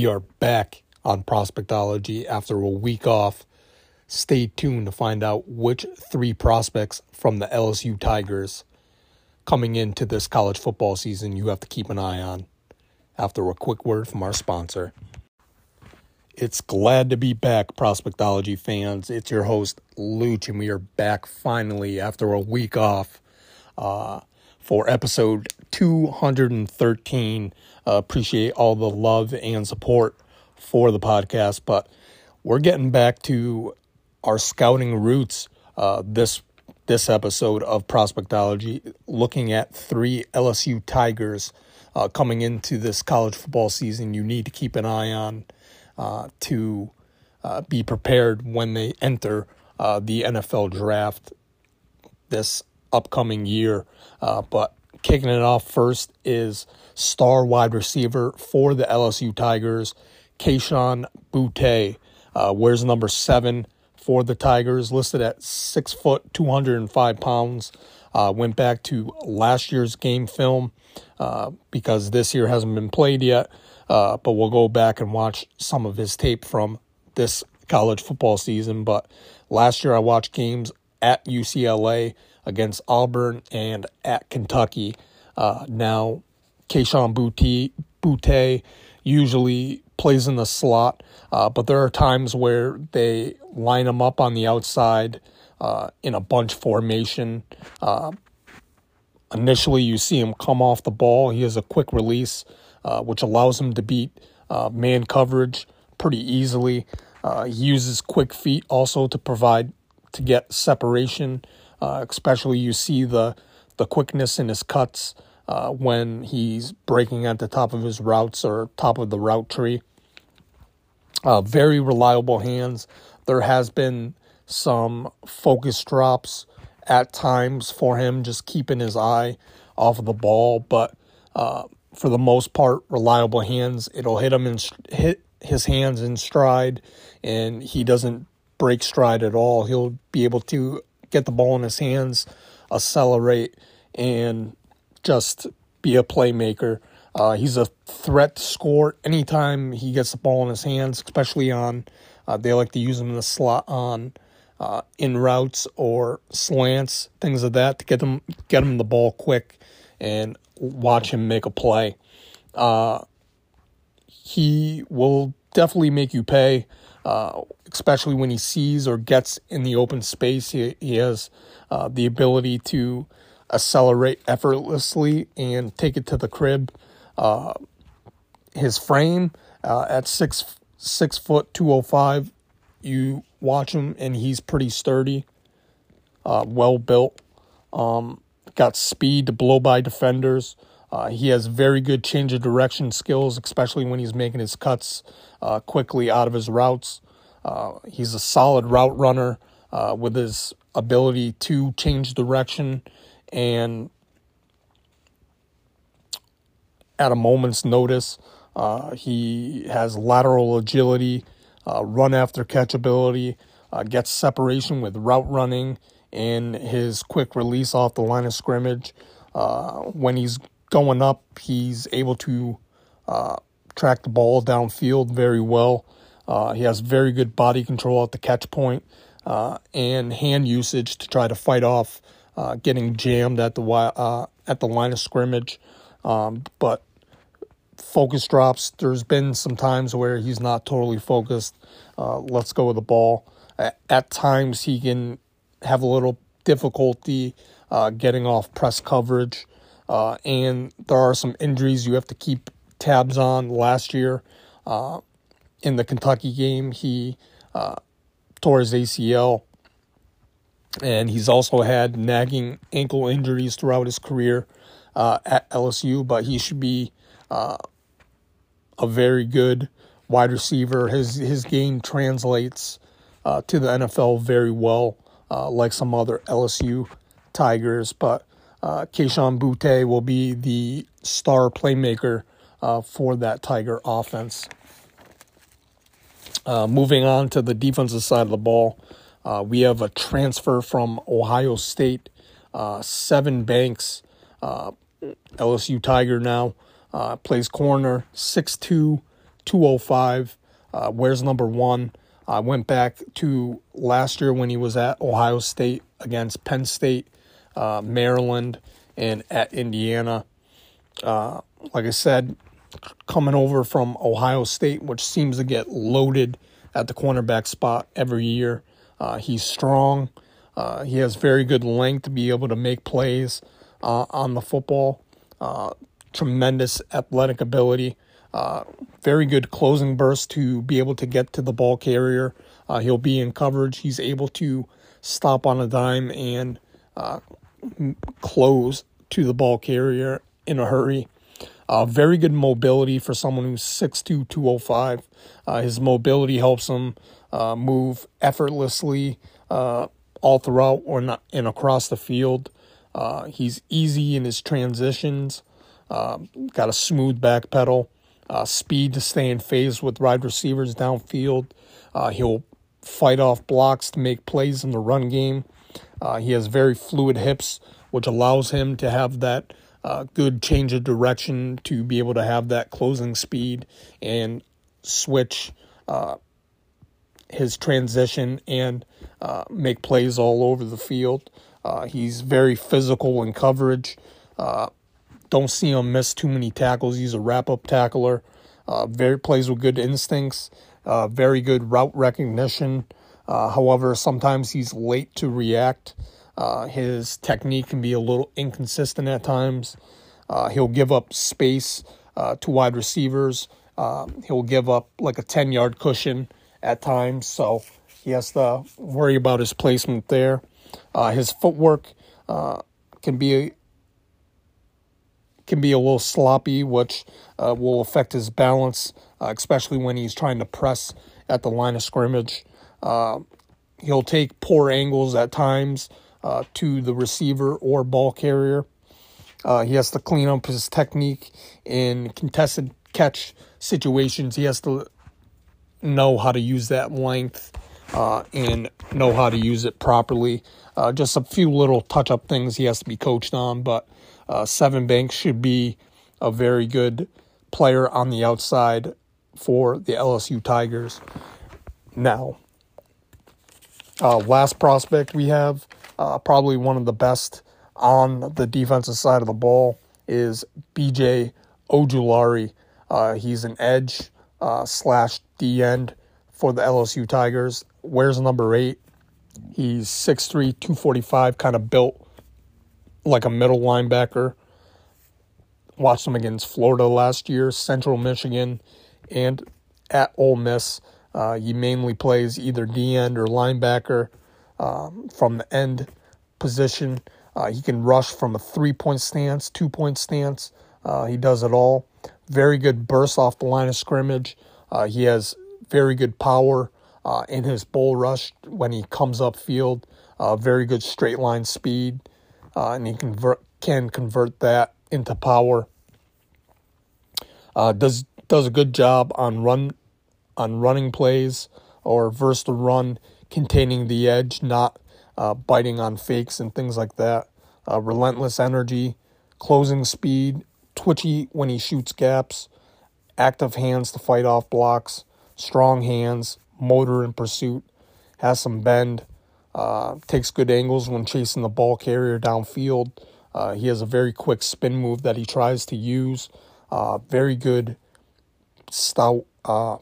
we are back on Prospectology after a week off. Stay tuned to find out which three prospects from the LSU Tigers coming into this college football season you have to keep an eye on. After a quick word from our sponsor. It's glad to be back, Prospectology fans. It's your host, Luch, and we are back finally after a week off uh, for episode 213. Uh, appreciate all the love and support for the podcast, but we're getting back to our scouting roots uh, this this episode of Prospectology, looking at three LSU Tigers uh, coming into this college football season. You need to keep an eye on uh, to uh, be prepared when they enter uh, the NFL draft this upcoming year. Uh, but kicking it off first is star wide receiver for the LSU Tigers, Kayshon Boutte. Uh, wears number seven for the Tigers, listed at six foot, 205 pounds. Uh, went back to last year's game film uh, because this year hasn't been played yet. Uh, but we'll go back and watch some of his tape from this college football season. But last year I watched games at UCLA against Auburn and at Kentucky. Uh, now, Kayshon Boutte, Boutte usually plays in the slot, uh, but there are times where they line him up on the outside uh, in a bunch formation. Uh, initially, you see him come off the ball. He has a quick release, uh, which allows him to beat uh, man coverage pretty easily. He uses quick feet also to provide to get separation. Especially, you see the the quickness in his cuts when he's breaking at the top of his routes or top of the route tree. Uh, very reliable hands. There has been some focus drops at times for him, just keeping his eye off of the ball. But uh, for the most part, reliable hands. It'll hit him in hit his hands in stride, and he doesn't break stride at all. He'll be able to get the ball in his hands, accelerate, and just be a playmaker. Uh, he's a threat to score anytime he gets the ball in his hands, especially on. Uh, they like to use him in the slot on uh, in routes or slants, things of that, to get them get him the ball quick and watch him make a play. Uh, he will definitely make you pay, uh, especially when he sees or gets in the open space. He, he has uh, the ability to accelerate effortlessly and take it to the crib. Uh, his frame uh, at six six foot two oh five, you watch him and he's pretty sturdy, uh, well built. Um, got speed to blow by defenders. Uh, he has very good change of direction skills, especially when he's making his cuts uh, quickly out of his routes. Uh, he's a solid route runner uh, with his ability to change direction and at a moment's notice. Uh, he has lateral agility, uh, run after catch ability, gets separation with route running, and his quick release off the line of scrimmage. When he's going up, he's able to uh, track the ball downfield very well. Uh, he has very good body control at the catch point, and hand usage to try to fight off getting jammed at the at the line of scrimmage. Um, but focus drops. There's been some times where he's not totally focused. Uh, let's go with the ball. At, times, he can have a little difficulty uh, getting off press coverage, uh, and there are some injuries you have to keep tabs on. Last year, uh, in the Kentucky game, he uh, tore his ACL, and he's also had nagging ankle injuries throughout his career uh, at LSU. But he should be uh, a very good wide receiver. His his game translates uh, to the NFL very well, like some other LSU Tigers. But uh, Kayshon Boutte will be the star playmaker uh, for that Tiger offense. Uh, moving on to the defensive side of the ball, uh, we have a transfer from Ohio State, uh, Sevyn Banks, LSU Tiger now. Uh, plays corner, 6'2", 205, uh, wears number one. I uh, went back to last year when he was at Ohio State against Penn State, uh, Maryland, and at Indiana. Uh, like I said, coming over from Ohio State, which seems to get loaded at the cornerback spot every year. Uh, he's strong. Uh, he has very good length to be able to make plays uh, on the football. Uh, tremendous athletic ability. Uh, very good closing burst to be able to get to the ball carrier. Uh, he'll be in coverage. He's able to stop on a dime and close to the ball carrier in a hurry. Uh, very good mobility for someone who's 6'2", 205. Uh, his mobility helps him uh, move effortlessly uh, all throughout or not and across the field. Uh, he's easy in his transitions. Uh, got a smooth back pedal. speed to stay in phase with wide receivers downfield. he'll fight off blocks to make plays in the run game. he has very fluid hips, which allows him to have that uh, good change of direction to be able to have that closing speed and switch uh, his transition and uh, make plays all over the field. Uh, he's very physical in coverage. Uh, don't see him miss too many tackles. He's a wrap up tackler. Uh, very plays with good instincts. Very good route recognition. Uh, however, sometimes he's late to react. Uh, his technique can be a little inconsistent at times. Uh, he'll give up space uh, to wide receivers. Uh, he'll give up like a 10 yard cushion at times. So he has to worry about his placement there. Uh, his footwork uh, can be can be a little sloppy, which will affect his balance, especially when he's trying to press at the line of scrimmage. he'll take poor angles at times uh, to the receiver or ball carrier. Uh, he has to clean up his technique in contested catch situations. He has to know how to use that length uh, and know how to use it properly. Uh, just a few little touch up things he has to be coached on, but uh, Sevyn Banks should be a very good player on the outside for the LSU Tigers. Now, uh, last prospect we have uh, probably one of the best on the defensive side of the ball is BJ Ojulari. Uh, he's an edge uh, slash D end for the LSU Tigers. Wears number eight. He's 6'3, 245, kind of built like a middle linebacker. Watched him against Florida last year, Central Michigan, and at Ole Miss. Uh, he mainly plays either D end or linebacker um, from the end position. Uh, he can rush from a three point stance, two point stance. Uh, he does it all. Very good burst off the line of scrimmage. Uh, he has very good power uh, in his bull rush when he comes up field. Uh, very good straight line speed, and he convert, can convert that into power. does does a good job on run on running plays or verse the run containing the edge, not uh, biting on fakes and things like that. Uh, relentless energy, closing speed, twitchy when he shoots gaps, active hands to fight off blocks, strong hands, motor in pursuit, has some bend, uh, takes good angles when chasing the ball carrier downfield. Uh, he has a very quick spin move that he tries to use. Uh, very good, stout, uh,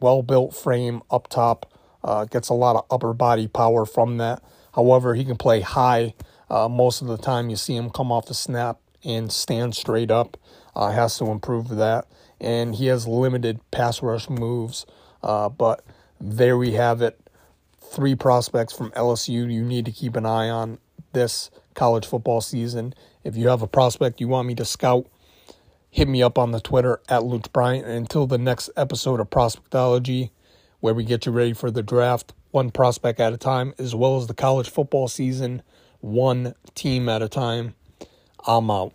well built frame up top. Uh, gets a lot of upper body power from that. However, he can play high uh, most of the time. You see him come off the snap and stand straight up. Uh, has to improve that. And he has limited pass rush moves. Uh, but there we have it. Three prospects from LSU you need to keep an eye on this college football season. If you have a prospect you want me to scout, hit me up on the Twitter at Luke Bryant. And until the next episode of Prospectology, where we get you ready for the draft, one prospect at a time, as well as the college football season, one team at a time. I'm out.